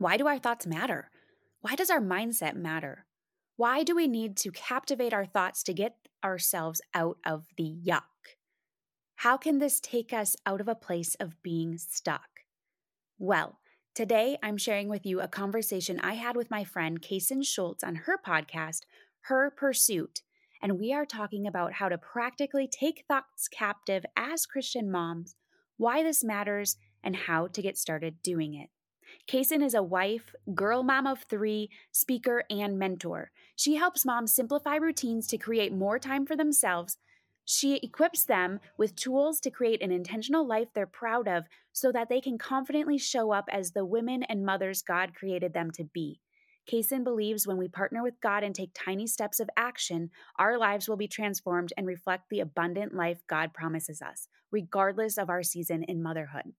Why do our thoughts matter? Why does our mindset matter? Why do we need to captivate our thoughts to get ourselves out of the yuck? How can this take us out of a place of being stuck? Well, today I'm sharing with you a conversation I had with my friend Kaysen Schultz on her podcast, Her Pursuit. And we are talking about how to practically take thoughts captive as Christian moms, why this matters, and how to get started doing it. Kaysen is a wife, girl mom of three, speaker, and mentor. She helps moms simplify routines to create more time for themselves. She equips them with tools to create an intentional life they're proud of so that they can confidently show up as the women and mothers God created them to be. Kaysen believes when we partner with God and take tiny steps of action, our lives will be transformed and reflect the abundant life God promises us, regardless of our season in motherhood.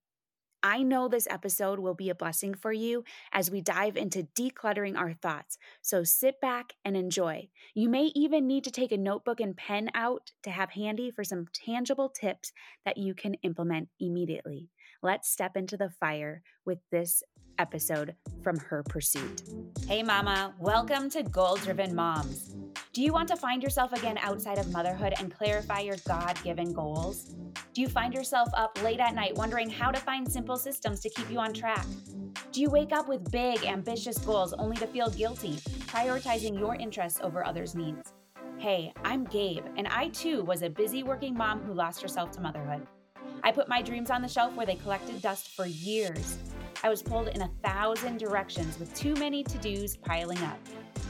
I know this episode will be a blessing for you as we dive into decluttering our thoughts. So sit back and enjoy. You may even need to take a notebook and pen out to have handy for some tangible tips that you can implement immediately. Let's step into the fire with this episode from Her Pursuit. Hey, Mama, welcome to Goal Driven Moms. Do you want to find yourself again outside of motherhood and clarify your God given goals? Do you find yourself up late at night wondering how to find simple systems to keep you on track? Do you wake up with big, ambitious goals only to feel guilty, prioritizing your interests over others' needs? Hey, I'm Gabe, and I too was a busy working mom who lost herself to motherhood. I put my dreams on the shelf where they collected dust for years. I was pulled in a thousand directions with too many to dos piling up.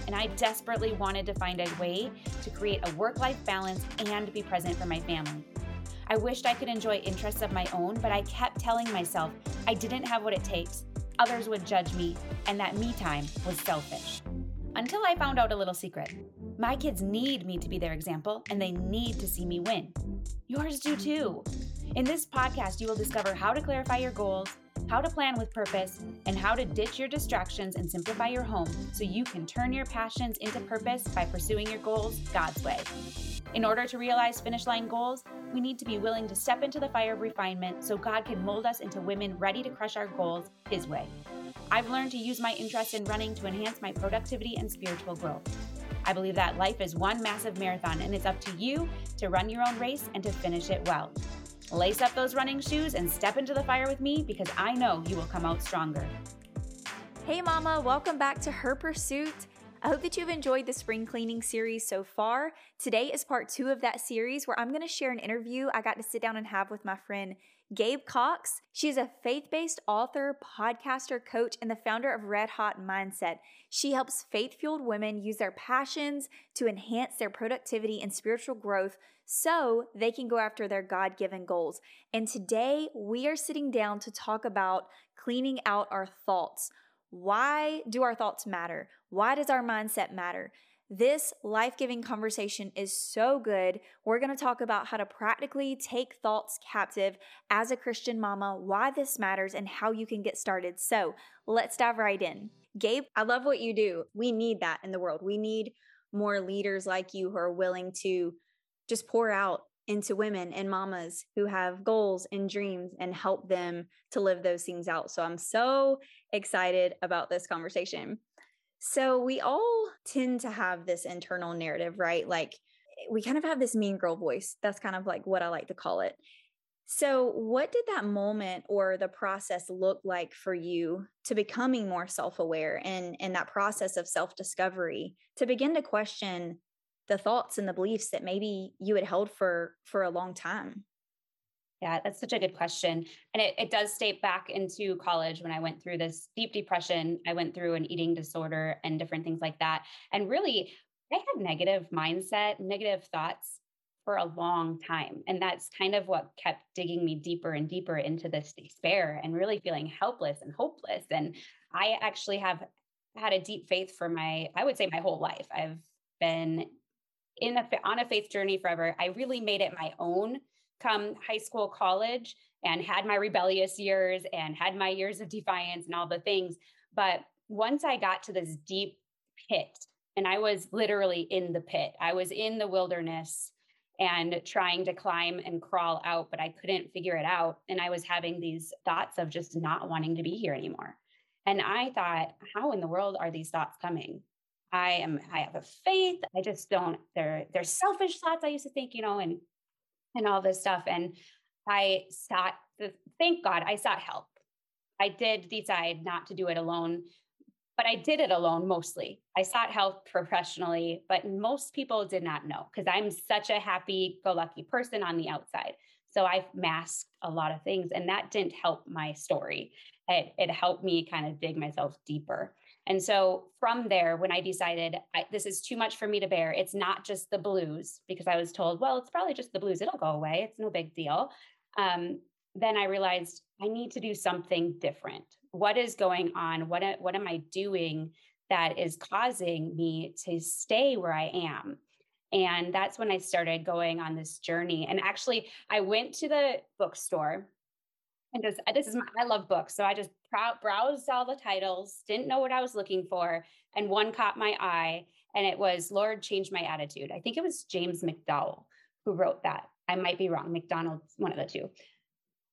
And I desperately wanted to find a way to create a work life balance and be present for my family. I wished I could enjoy interests of my own, but I kept telling myself I didn't have what it takes, others would judge me, and that me time was selfish. Until I found out a little secret. My kids need me to be their example, and they need to see me win. Yours do too. In this podcast, you will discover how to clarify your goals, how to plan with purpose, and how to ditch your distractions and simplify your home so you can turn your passions into purpose by pursuing your goals God's way. In order to realize finish line goals, we need to be willing to step into the fire of refinement so God can mold us into women ready to crush our goals His way. I've learned to use my interest in running to enhance my productivity and spiritual growth. I believe that life is one massive marathon and it's up to you to run your own race and to finish it well. Lace up those running shoes and step into the fire with me because I know you will come out stronger. Hey, Mama, welcome back to Her Pursuit. I hope that you've enjoyed the spring cleaning series so far. Today is part two of that series where I'm going to share an interview I got to sit down and have with my friend Gabe Cox. She is a faith based author, podcaster, coach, and the founder of Red Hot Mindset. She helps faith fueled women use their passions to enhance their productivity and spiritual growth so they can go after their God given goals. And today we are sitting down to talk about cleaning out our thoughts. Why do our thoughts matter? Why does our mindset matter? This life giving conversation is so good. We're going to talk about how to practically take thoughts captive as a Christian mama, why this matters, and how you can get started. So let's dive right in. Gabe, I love what you do. We need that in the world. We need more leaders like you who are willing to just pour out into women and mamas who have goals and dreams and help them to live those things out. So I'm so excited about this conversation. So we all tend to have this internal narrative, right? Like eh, we kind of have this mean girl voice. That's kind of like what I like to call it. So, what did that moment or the process look like for you to becoming more self-aware and and that process of self-discovery to begin to question the thoughts and the beliefs that maybe you had held for for a long time yeah that's such a good question and it, it does state back into college when i went through this deep depression i went through an eating disorder and different things like that and really i had negative mindset negative thoughts for a long time and that's kind of what kept digging me deeper and deeper into this despair and really feeling helpless and hopeless and i actually have had a deep faith for my i would say my whole life i've been in a on a faith journey forever. I really made it my own come high school, college, and had my rebellious years and had my years of defiance and all the things. But once I got to this deep pit, and I was literally in the pit, I was in the wilderness and trying to climb and crawl out, but I couldn't figure it out. And I was having these thoughts of just not wanting to be here anymore. And I thought, how in the world are these thoughts coming? I am, I have a faith. I just don't, they're, they're selfish thoughts. I used to think, you know, and, and all this stuff. And I sought, the, thank God I sought help. I did decide not to do it alone, but I did it alone mostly. I sought help professionally, but most people did not know because I'm such a happy go lucky person on the outside. So I've masked a lot of things, and that didn't help my story. It, it helped me kind of dig myself deeper. And so from there, when I decided I, this is too much for me to bear, it's not just the blues, because I was told, well, it's probably just the blues. It'll go away. It's no big deal. Um, then I realized I need to do something different. What is going on? What, what am I doing that is causing me to stay where I am? And that's when I started going on this journey. And actually, I went to the bookstore and just, this is my, I love books. So I just browsed all the titles, didn't know what I was looking for. And one caught my eye, and it was Lord, Change My Attitude. I think it was James McDowell who wrote that. I might be wrong. McDonald's one of the two.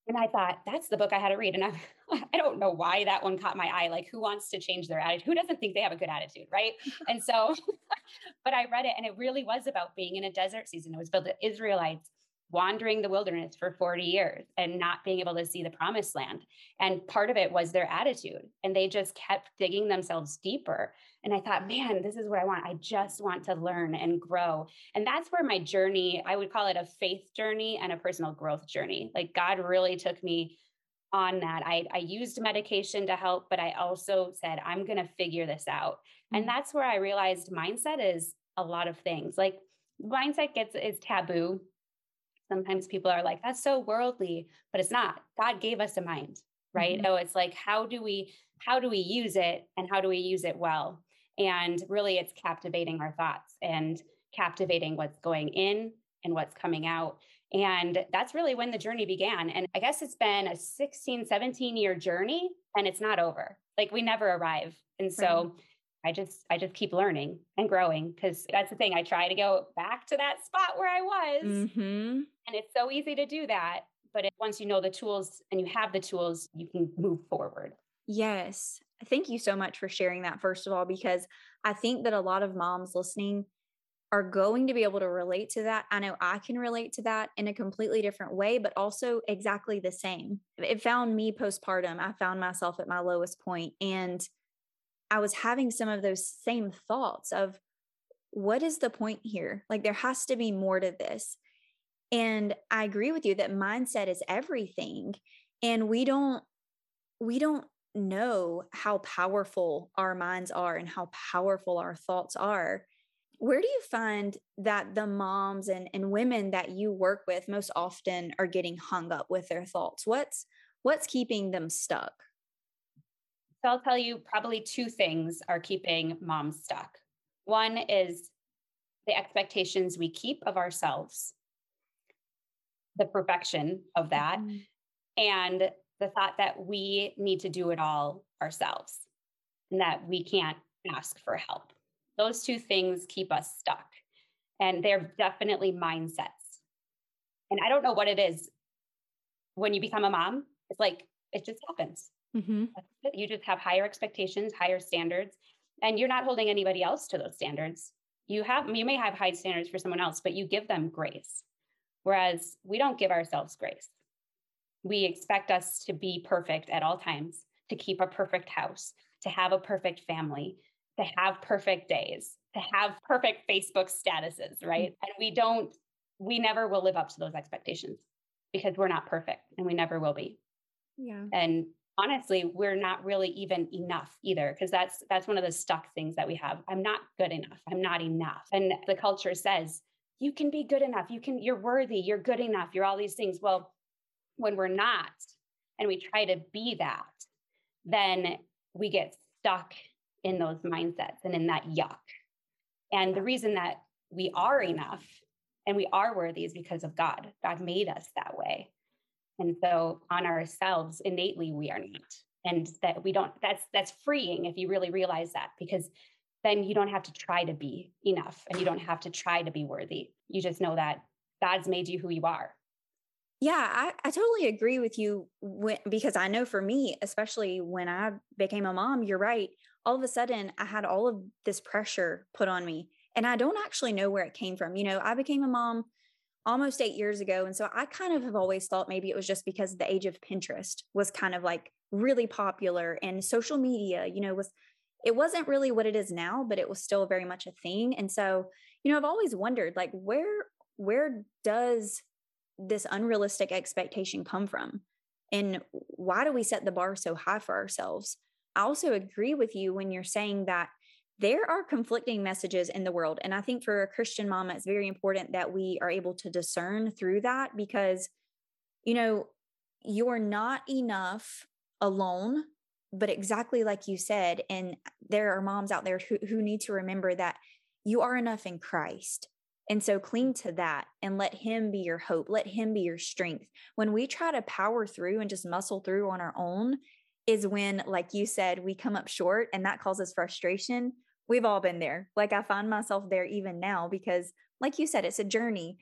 And I thought, that's the book I had to read. And I, I don't know why that one caught my eye. Like, who wants to change their attitude? Who doesn't think they have a good attitude? Right. and so, but I read it and it really was about being in a desert season. It was about the Israelites wandering the wilderness for 40 years and not being able to see the promised land. And part of it was their attitude. And they just kept digging themselves deeper. And I thought, man, this is what I want. I just want to learn and grow. And that's where my journey, I would call it a faith journey and a personal growth journey. Like God really took me on that. I, I used medication to help, but I also said, I'm going to figure this out. And mm. that's where I realized mindset is a lot of things. Like mindset gets is taboo sometimes people are like that's so worldly but it's not. God gave us a mind right? Mm-hmm. oh it's like how do we how do we use it and how do we use it well? And really it's captivating our thoughts and captivating what's going in and what's coming out. And that's really when the journey began. And i guess it's been a 16 17 year journey and it's not over. Like we never arrive. And so right. I just I just keep learning and growing because that's the thing. I try to go back to that spot where I was, mm-hmm. and it's so easy to do that. But it, once you know the tools and you have the tools, you can move forward. Yes, thank you so much for sharing that. First of all, because I think that a lot of moms listening are going to be able to relate to that. I know I can relate to that in a completely different way, but also exactly the same. It found me postpartum. I found myself at my lowest point and I was having some of those same thoughts of what is the point here? Like there has to be more to this. And I agree with you that mindset is everything and we don't we don't know how powerful our minds are and how powerful our thoughts are. Where do you find that the moms and, and women that you work with most often are getting hung up with their thoughts? What's what's keeping them stuck? So I'll tell you probably two things are keeping moms stuck. One is the expectations we keep of ourselves, the perfection of that, mm-hmm. and the thought that we need to do it all ourselves and that we can't ask for help. Those two things keep us stuck. And they're definitely mindsets. And I don't know what it is when you become a mom. It's like it just happens. Mm-hmm. You just have higher expectations, higher standards, and you're not holding anybody else to those standards. You have you may have high standards for someone else, but you give them grace. Whereas we don't give ourselves grace. We expect us to be perfect at all times, to keep a perfect house, to have a perfect family, to have perfect days, to have perfect Facebook statuses, right? Mm-hmm. And we don't, we never will live up to those expectations because we're not perfect and we never will be. Yeah. And honestly we're not really even enough either because that's that's one of the stuck things that we have. I'm not good enough. I'm not enough. And the culture says you can be good enough. You can you're worthy. You're good enough. You're all these things. Well when we're not and we try to be that then we get stuck in those mindsets and in that yuck. And the reason that we are enough and we are worthy is because of god. God made us that way and so on ourselves, innately, we are not. And that we don't, that's that's freeing if you really realize that, because then you don't have to try to be enough and you don't have to try to be worthy. You just know that God's made you who you are. Yeah, I, I totally agree with you when, because I know for me, especially when I became a mom, you're right. All of a sudden, I had all of this pressure put on me, and I don't actually know where it came from. You know, I became a mom almost eight years ago. And so I kind of have always thought maybe it was just because the age of Pinterest was kind of like really popular and social media, you know, was it wasn't really what it is now, but it was still very much a thing. And so, you know, I've always wondered like where where does this unrealistic expectation come from? And why do we set the bar so high for ourselves? I also agree with you when you're saying that there are conflicting messages in the world. And I think for a Christian mom, it's very important that we are able to discern through that because, you know, you're not enough alone. But exactly like you said, and there are moms out there who, who need to remember that you are enough in Christ. And so cling to that and let Him be your hope. Let Him be your strength. When we try to power through and just muscle through on our own, is when, like you said, we come up short and that causes frustration we've all been there. Like I find myself there even now because like you said it's a journey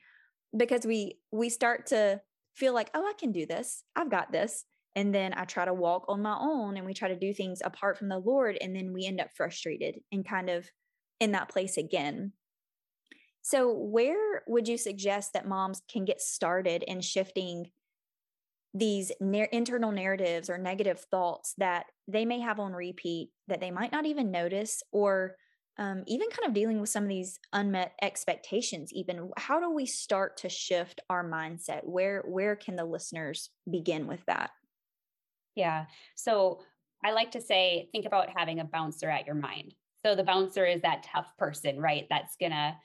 because we we start to feel like, "Oh, I can do this. I've got this." And then I try to walk on my own and we try to do things apart from the Lord and then we end up frustrated and kind of in that place again. So, where would you suggest that moms can get started in shifting these na- internal narratives or negative thoughts that they may have on repeat that they might not even notice or um, even kind of dealing with some of these unmet expectations even how do we start to shift our mindset? Where where can the listeners begin with that? Yeah so i like to say think about having a bouncer at your mind. So the bouncer is that tough person right that's gonna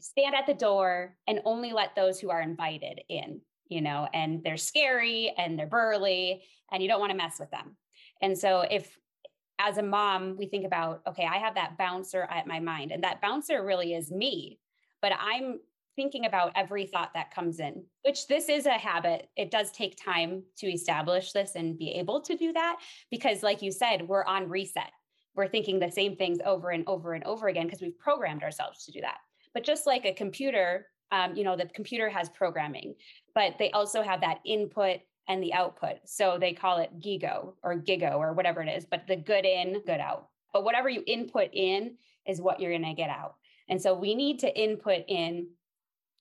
stand at the door and only let those who are invited in you know, and they're scary and they're burly and you don't want to mess with them. And so if as a mom, we think about, okay, I have that bouncer at my mind, and that bouncer really is me, but I'm thinking about every thought that comes in, which this is a habit. It does take time to establish this and be able to do that because, like you said, we're on reset. We're thinking the same things over and over and over again because we've programmed ourselves to do that. But just like a computer, um, you know, the computer has programming but they also have that input and the output. So they call it GIGO or GIGO or whatever it is, but the good in, good out. But whatever you input in is what you're going to get out. And so we need to input in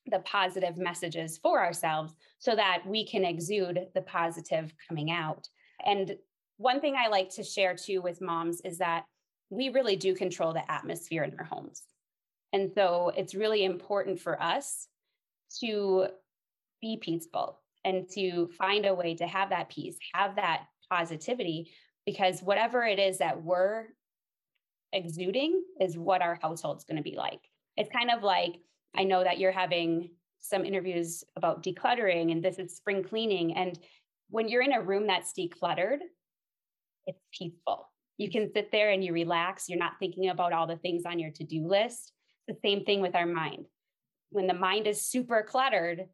the positive messages for ourselves so that we can exude the positive coming out. And one thing I like to share too with moms is that we really do control the atmosphere in our homes. And so it's really important for us to be peaceful and to find a way to have that peace, have that positivity, because whatever it is that we're exuding is what our household's going to be like. It's kind of like I know that you're having some interviews about decluttering and this is spring cleaning. And when you're in a room that's decluttered, it's peaceful. You can sit there and you relax. You're not thinking about all the things on your to do list. the same thing with our mind. When the mind is super cluttered,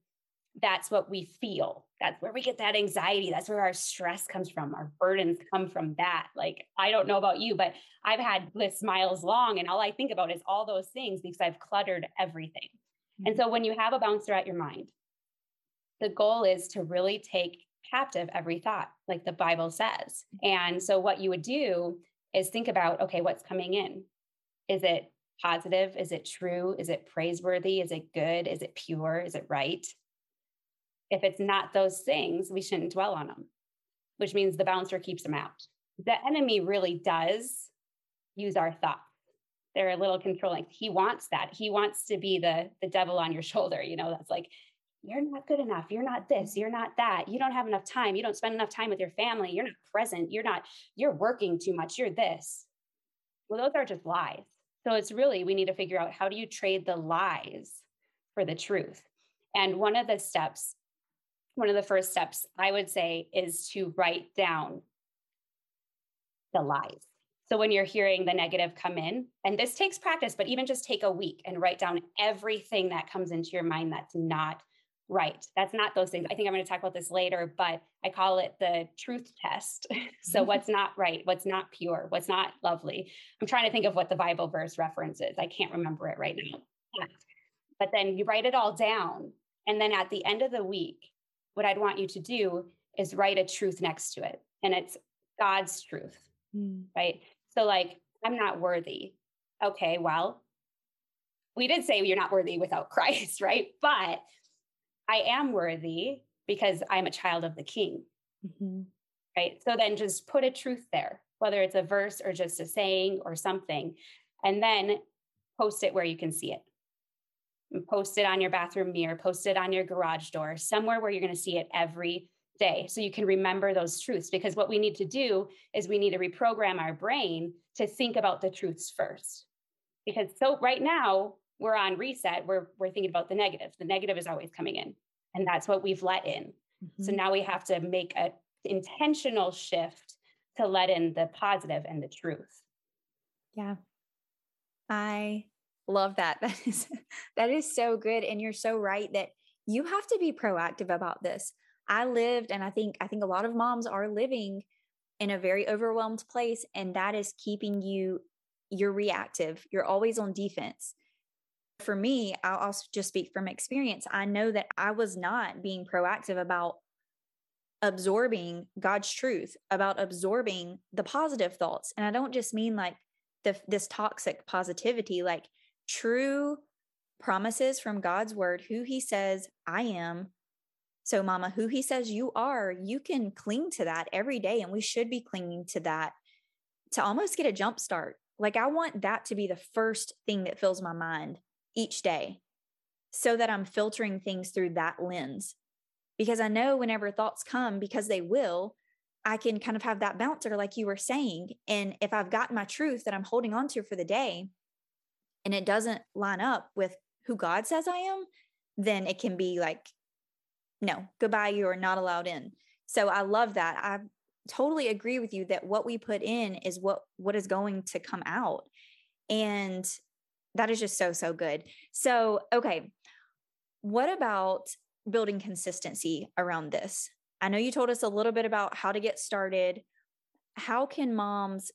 that's what we feel. That's where we get that anxiety. That's where our stress comes from. Our burdens come from that. Like, I don't know about you, but I've had lists miles long, and all I think about is all those things because I've cluttered everything. Mm-hmm. And so, when you have a bouncer at your mind, the goal is to really take captive every thought, like the Bible says. And so, what you would do is think about okay, what's coming in? Is it positive? Is it true? Is it praiseworthy? Is it good? Is it pure? Is it right? If it's not those things, we shouldn't dwell on them, which means the bouncer keeps them out. The enemy really does use our thoughts. They're a little controlling. He wants that. He wants to be the the devil on your shoulder. You know, that's like, you're not good enough. You're not this. You're not that. You don't have enough time. You don't spend enough time with your family. You're not present. You're not, you're working too much. You're this. Well, those are just lies. So it's really, we need to figure out how do you trade the lies for the truth? And one of the steps one of the first steps I would say is to write down the lies. So when you're hearing the negative come in, and this takes practice, but even just take a week and write down everything that comes into your mind that's not right. That's not those things. I think I'm going to talk about this later, but I call it the truth test. so mm-hmm. what's not right? What's not pure? What's not lovely? I'm trying to think of what the Bible verse references. I can't remember it right now. But then you write it all down. And then at the end of the week, what I'd want you to do is write a truth next to it. And it's God's truth, mm. right? So, like, I'm not worthy. Okay, well, we did say you're not worthy without Christ, right? But I am worthy because I'm a child of the King, mm-hmm. right? So then just put a truth there, whether it's a verse or just a saying or something, and then post it where you can see it. Post it on your bathroom mirror, post it on your garage door, somewhere where you're going to see it every day so you can remember those truths because what we need to do is we need to reprogram our brain to think about the truths first. Because so right now we're on reset we're we're thinking about the negative the negative is always coming in and that's what we've let in. Mm-hmm. so now we have to make an intentional shift to let in the positive and the truth. Yeah. I love that that is that is so good and you're so right that you have to be proactive about this I lived, and I think I think a lot of moms are living in a very overwhelmed place, and that is keeping you you're reactive. You're always on defense. For me, I'll also just speak from experience. I know that I was not being proactive about absorbing God's truth, about absorbing the positive thoughts. And I don't just mean like the, this toxic positivity, like true promises from God's word, who he says I am, so, mama, who he says you are, you can cling to that every day. And we should be clinging to that to almost get a jump start. Like, I want that to be the first thing that fills my mind each day so that I'm filtering things through that lens. Because I know whenever thoughts come, because they will, I can kind of have that bouncer, like you were saying. And if I've got my truth that I'm holding on to for the day and it doesn't line up with who God says I am, then it can be like no, goodbye, you are not allowed in. So I love that. I totally agree with you that what we put in is what what is going to come out. And that is just so so good. So, okay. What about building consistency around this? I know you told us a little bit about how to get started. How can moms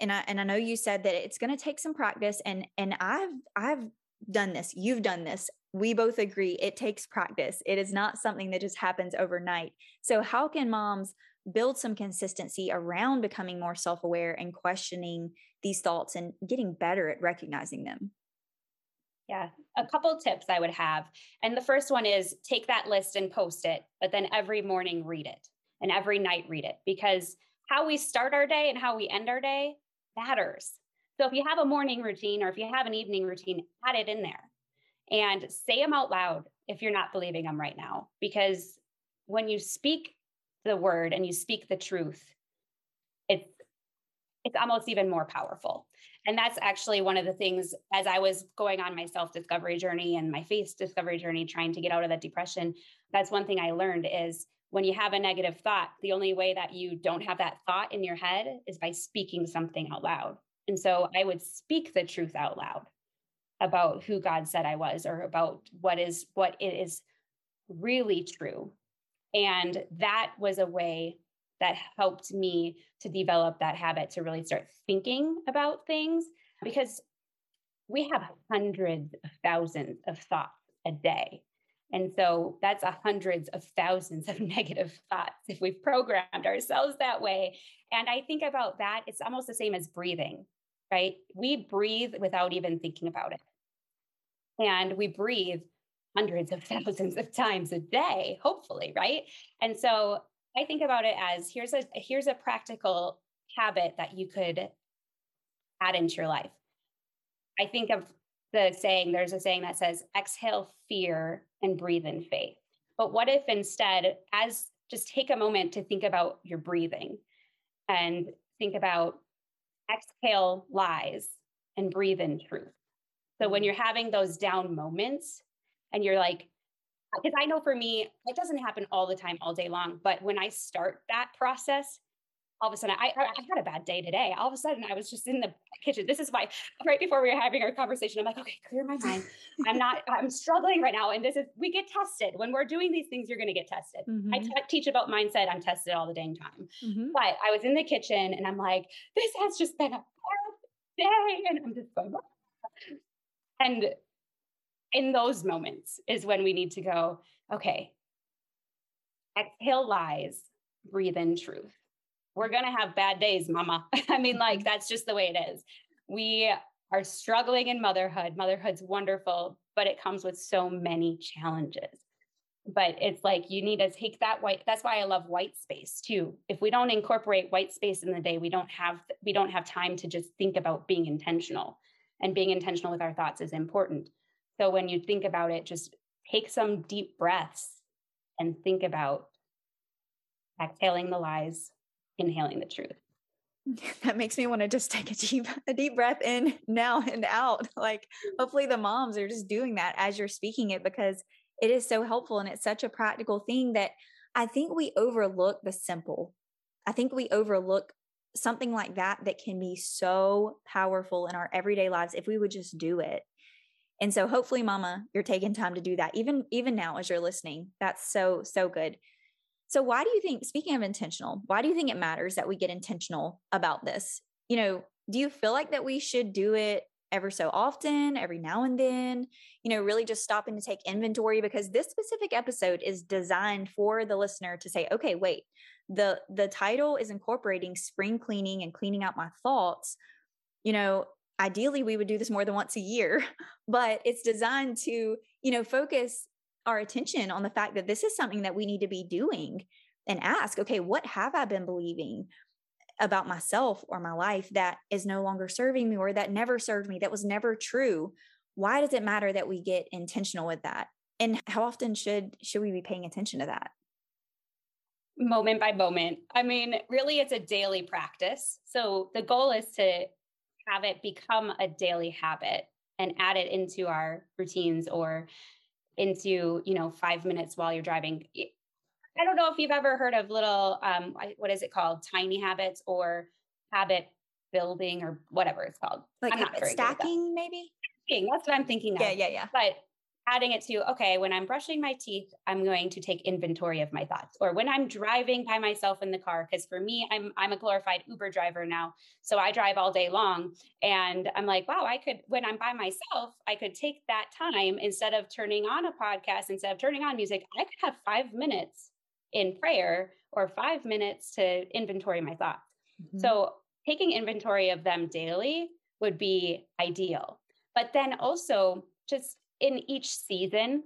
and I and I know you said that it's going to take some practice and and I've I've done this. You've done this we both agree it takes practice. It is not something that just happens overnight. So, how can moms build some consistency around becoming more self aware and questioning these thoughts and getting better at recognizing them? Yeah, a couple tips I would have. And the first one is take that list and post it, but then every morning read it and every night read it because how we start our day and how we end our day matters. So if you have a morning routine or if you have an evening routine, add it in there and say them out loud if you're not believing them right now. Because when you speak the word and you speak the truth, it's it's almost even more powerful. And that's actually one of the things as I was going on my self discovery journey and my faith discovery journey, trying to get out of that depression. That's one thing I learned is when you have a negative thought, the only way that you don't have that thought in your head is by speaking something out loud. And so I would speak the truth out loud about who God said I was or about what is what it is really true. And that was a way that helped me to develop that habit to really start thinking about things because we have hundreds of thousands of thoughts a day. And so that's a hundreds of thousands of negative thoughts if we've programmed ourselves that way. And I think about that, it's almost the same as breathing, right? We breathe without even thinking about it and we breathe hundreds of thousands of times a day hopefully right and so i think about it as here's a here's a practical habit that you could add into your life i think of the saying there's a saying that says exhale fear and breathe in faith but what if instead as just take a moment to think about your breathing and think about exhale lies and breathe in truth so when mm-hmm. you're having those down moments and you're like, because I know for me, it doesn't happen all the time, all day long. But when I start that process, all of a sudden I, I, had a bad day today. All of a sudden I was just in the kitchen. This is why right before we were having our conversation, I'm like, okay, clear my mind. I'm not, I'm struggling right now. And this is, we get tested. When we're doing these things, you're going to get tested. Mm-hmm. I t- teach about mindset. I'm tested all the dang time. Mm-hmm. But I was in the kitchen and I'm like, this has just been a bad day. And I'm just going, and in those moments is when we need to go, okay, exhale lies, breathe in truth. We're going to have bad days, mama. I mean, like, mm-hmm. that's just the way it is. We are struggling in motherhood. Motherhood's wonderful, but it comes with so many challenges. But it's like you need to take that white. That's why I love white space too. If we don't incorporate white space in the day, we don't have we don't have time to just think about being intentional. And being intentional with our thoughts is important. So when you think about it, just take some deep breaths and think about exhaling the lies, inhaling the truth. That makes me want to just take a deep a deep breath in now and out. Like hopefully the moms are just doing that as you're speaking it because it is so helpful and it's such a practical thing that I think we overlook the simple. I think we overlook something like that that can be so powerful in our everyday lives if we would just do it. And so hopefully mama, you're taking time to do that even even now as you're listening. That's so so good. So why do you think speaking of intentional, why do you think it matters that we get intentional about this? You know, do you feel like that we should do it ever so often, every now and then, you know, really just stopping to take inventory because this specific episode is designed for the listener to say, okay, wait, the the title is incorporating spring cleaning and cleaning out my thoughts. You know, ideally we would do this more than once a year but it's designed to you know focus our attention on the fact that this is something that we need to be doing and ask okay what have i been believing about myself or my life that is no longer serving me or that never served me that was never true? Why does it matter that we get intentional with that? And how often should should we be paying attention to that? Moment by moment. I mean really it's a daily practice. So the goal is to have it become a daily habit and add it into our routines or into you know five minutes while you're driving. I don't know if you've ever heard of little um what is it called? Tiny habits or habit building or whatever it's called. Like stacking maybe? That's what i'm thinking of. yeah yeah yeah. But adding it to okay when i'm brushing my teeth i'm going to take inventory of my thoughts. Or when i'm driving by myself in the car because for me i'm i'm a glorified uber driver now so i drive all day long and i'm like wow i could when i'm by myself i could take that time instead of turning on a podcast instead of turning on music i could have 5 minutes in prayer or 5 minutes to inventory my thoughts. Mm-hmm. so taking inventory of them daily would be ideal. But then also just in each season,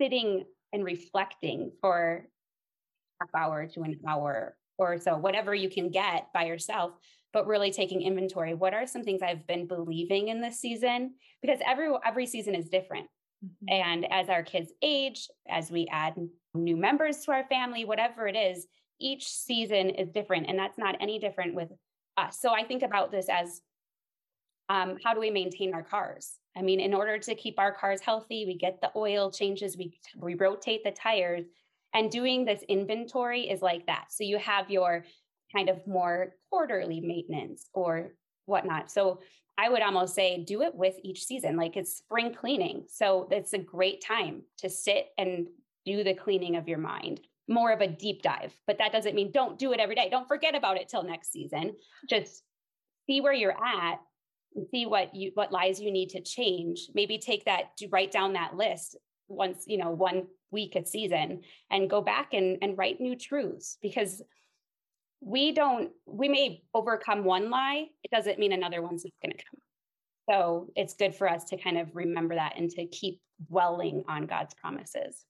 sitting and reflecting for half hour to an hour or so, whatever you can get by yourself, but really taking inventory. What are some things I've been believing in this season? Because every every season is different. Mm-hmm. And as our kids age, as we add new members to our family, whatever it is, each season is different. And that's not any different with us. So I think about this as um, how do we maintain our cars? I mean, in order to keep our cars healthy, we get the oil changes, we, we rotate the tires, and doing this inventory is like that. So you have your kind of more quarterly maintenance or whatnot. So I would almost say do it with each season, like it's spring cleaning. So it's a great time to sit and do the cleaning of your mind, more of a deep dive. But that doesn't mean don't do it every day. Don't forget about it till next season. Just see where you're at see what you what lies you need to change. Maybe take that to write down that list once you know one week a season and go back and and write new truths because we don't we may overcome one lie it doesn't mean another one's going to come. So it's good for us to kind of remember that and to keep dwelling on god's promises.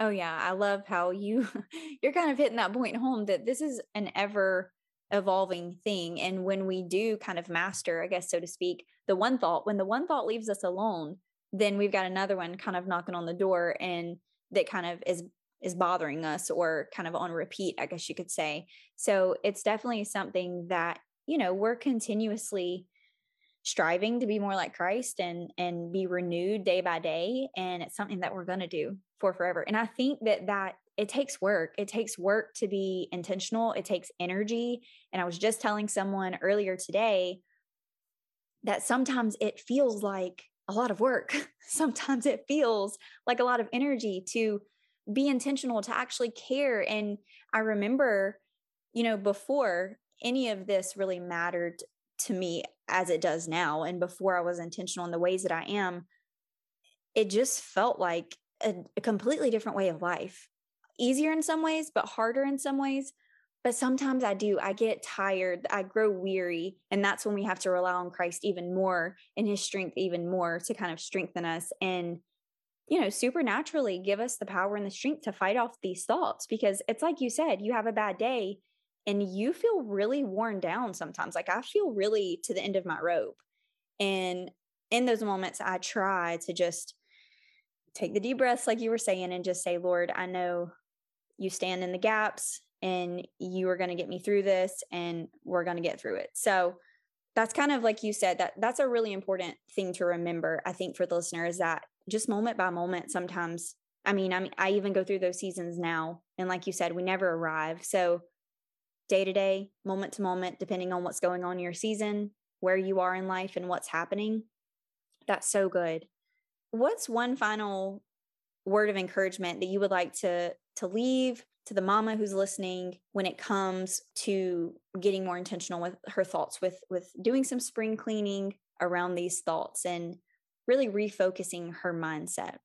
Oh yeah. I love how you you're kind of hitting that point home that this is an ever evolving thing. And when we do kind of master, I guess, so to speak, the one thought, when the one thought leaves us alone, then we've got another one kind of knocking on the door and that kind of is is bothering us or kind of on repeat, I guess you could say. So it's definitely something that, you know, we're continuously striving to be more like Christ and and be renewed day by day and it's something that we're going to do for forever. And I think that that it takes work. It takes work to be intentional. It takes energy. And I was just telling someone earlier today that sometimes it feels like a lot of work. sometimes it feels like a lot of energy to be intentional, to actually care. And I remember, you know, before any of this really mattered to me as it does now, and before I was intentional in the ways that I am, it just felt like a, a completely different way of life easier in some ways, but harder in some ways. But sometimes I do, I get tired, I grow weary. And that's when we have to rely on Christ even more and his strength even more to kind of strengthen us and, you know, supernaturally give us the power and the strength to fight off these thoughts. Because it's like you said, you have a bad day and you feel really worn down sometimes. Like I feel really to the end of my rope. And in those moments, I try to just take the deep breaths, like you were saying, and just say, Lord, I know you stand in the gaps and you are going to get me through this and we're going to get through it. So that's kind of like you said that that's a really important thing to remember I think for the listeners that just moment by moment sometimes I mean I mean I even go through those seasons now and like you said we never arrive. So day to day, moment to moment depending on what's going on in your season, where you are in life and what's happening. That's so good. What's one final word of encouragement that you would like to to leave to the mama who's listening when it comes to getting more intentional with her thoughts with with doing some spring cleaning around these thoughts and really refocusing her mindset.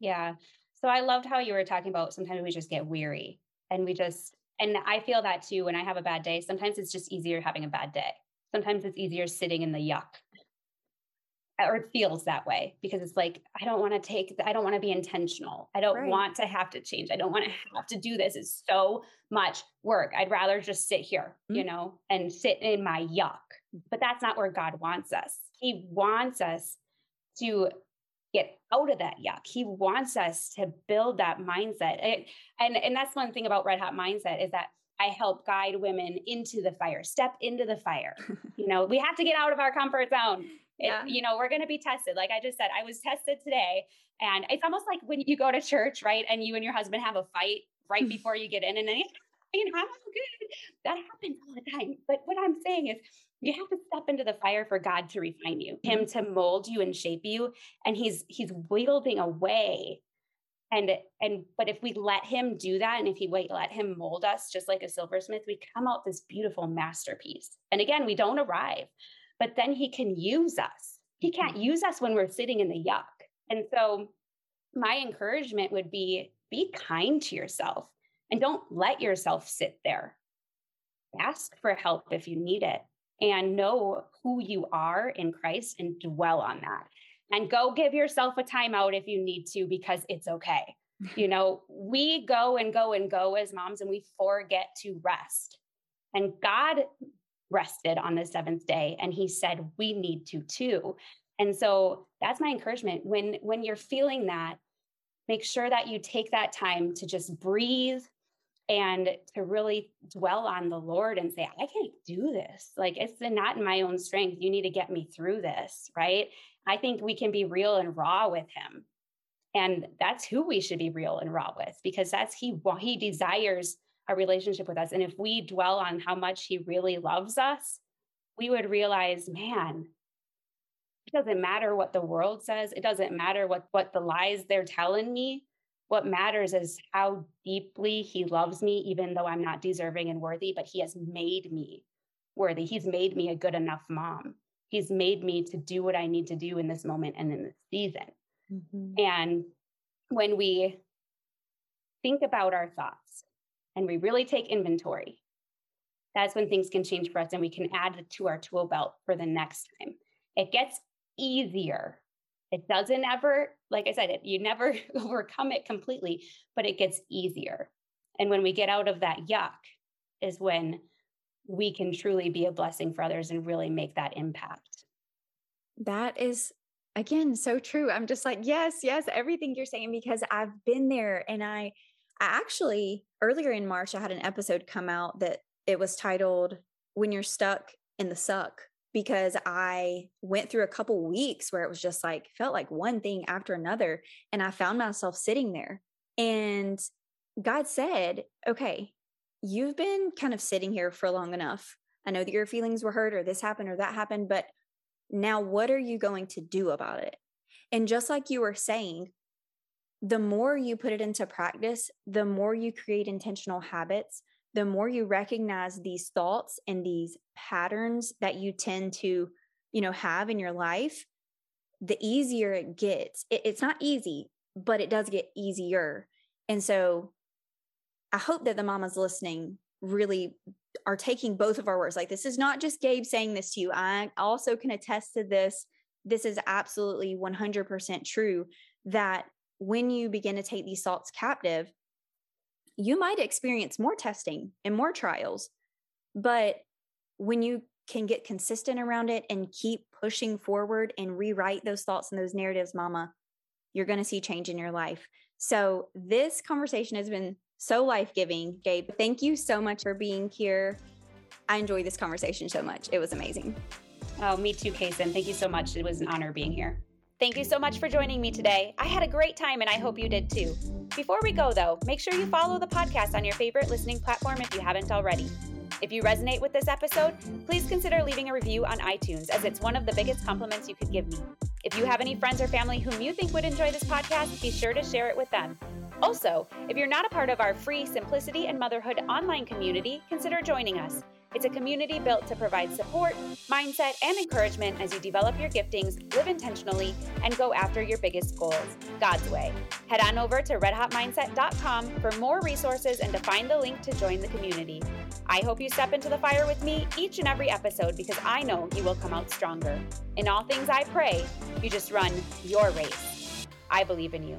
Yeah. So i loved how you were talking about sometimes we just get weary and we just and i feel that too when i have a bad day sometimes it's just easier having a bad day. Sometimes it's easier sitting in the yuck or it feels that way because it's like i don't want to take i don't want to be intentional. I don't right. want to have to change. I don't want to have to do this. It's so much work. I'd rather just sit here mm-hmm. you know and sit in my yuck. But that's not where god wants us. He wants us to get out of that yuck. He wants us to build that mindset. And and that's one thing about red hot mindset is that I help guide women into the fire, step into the fire. you know, we have to get out of our comfort zone yeah. It, you know, we're going to be tested. Like I just said, I was tested today. And it's almost like when you go to church, right? And you and your husband have a fight right before you get in. And then, you know, I'm all good. That happens all the time. But what I'm saying is, you have to step into the fire for God to refine you, Him mm-hmm. to mold you and shape you. And He's He's wielding away and and but if we let him do that and if he wait let him mold us just like a silversmith we come out this beautiful masterpiece and again we don't arrive but then he can use us. He can't mm-hmm. use us when we're sitting in the yuck. And so my encouragement would be be kind to yourself and don't let yourself sit there. Ask for help if you need it and know who you are in Christ and dwell on that. And go give yourself a timeout if you need to because it's okay. You know, we go and go and go as moms and we forget to rest. And God rested on the seventh day and he said we need to too. And so that's my encouragement. When when you're feeling that make sure that you take that time to just breathe and to really dwell on the lord and say i can't do this. Like it's not in my own strength. You need to get me through this right? I think we can be real and raw with him. And that's who we should be real and raw with because that's he he desires a relationship with us. And if we dwell on how much he really loves us, we would realize, man, it doesn't matter what the world says. It doesn't matter what, what the lies they're telling me. What matters is how deeply he loves me, even though I'm not deserving and worthy, but he has made me worthy. He's made me a good enough mom. He's made me to do what I need to do in this moment and in this season. Mm-hmm. And when we think about our thoughts, and we really take inventory, that's when things can change for us and we can add it to our tool belt for the next time. It gets easier. It doesn't ever, like I said, it, you never overcome it completely, but it gets easier. And when we get out of that yuck, is when we can truly be a blessing for others and really make that impact. That is again so true. I'm just like, yes, yes, everything you're saying because I've been there and I I actually earlier in March I had an episode come out that it was titled When You're Stuck in the Suck because I went through a couple weeks where it was just like felt like one thing after another and I found myself sitting there and God said, "Okay, you've been kind of sitting here for long enough. I know that your feelings were hurt or this happened or that happened, but now what are you going to do about it?" And just like you were saying, the more you put it into practice, the more you create intentional habits, the more you recognize these thoughts and these patterns that you tend to, you know, have in your life, the easier it gets. It, it's not easy, but it does get easier. And so I hope that the mamas listening really are taking both of our words. Like, this is not just Gabe saying this to you. I also can attest to this. This is absolutely 100% true that when you begin to take these thoughts captive, you might experience more testing and more trials. But when you can get consistent around it and keep pushing forward and rewrite those thoughts and those narratives, mama, you're going to see change in your life. So, this conversation has been so life giving. Gabe, thank you so much for being here. I enjoyed this conversation so much. It was amazing. Oh, me too, Kason. Thank you so much. It was an honor being here. Thank you so much for joining me today. I had a great time and I hope you did too. Before we go, though, make sure you follow the podcast on your favorite listening platform if you haven't already. If you resonate with this episode, please consider leaving a review on iTunes as it's one of the biggest compliments you could give me. If you have any friends or family whom you think would enjoy this podcast, be sure to share it with them. Also, if you're not a part of our free Simplicity and Motherhood online community, consider joining us. It's a community built to provide support, mindset, and encouragement as you develop your giftings, live intentionally, and go after your biggest goals God's way. Head on over to redhotmindset.com for more resources and to find the link to join the community. I hope you step into the fire with me each and every episode because I know you will come out stronger. In all things, I pray you just run your race. I believe in you.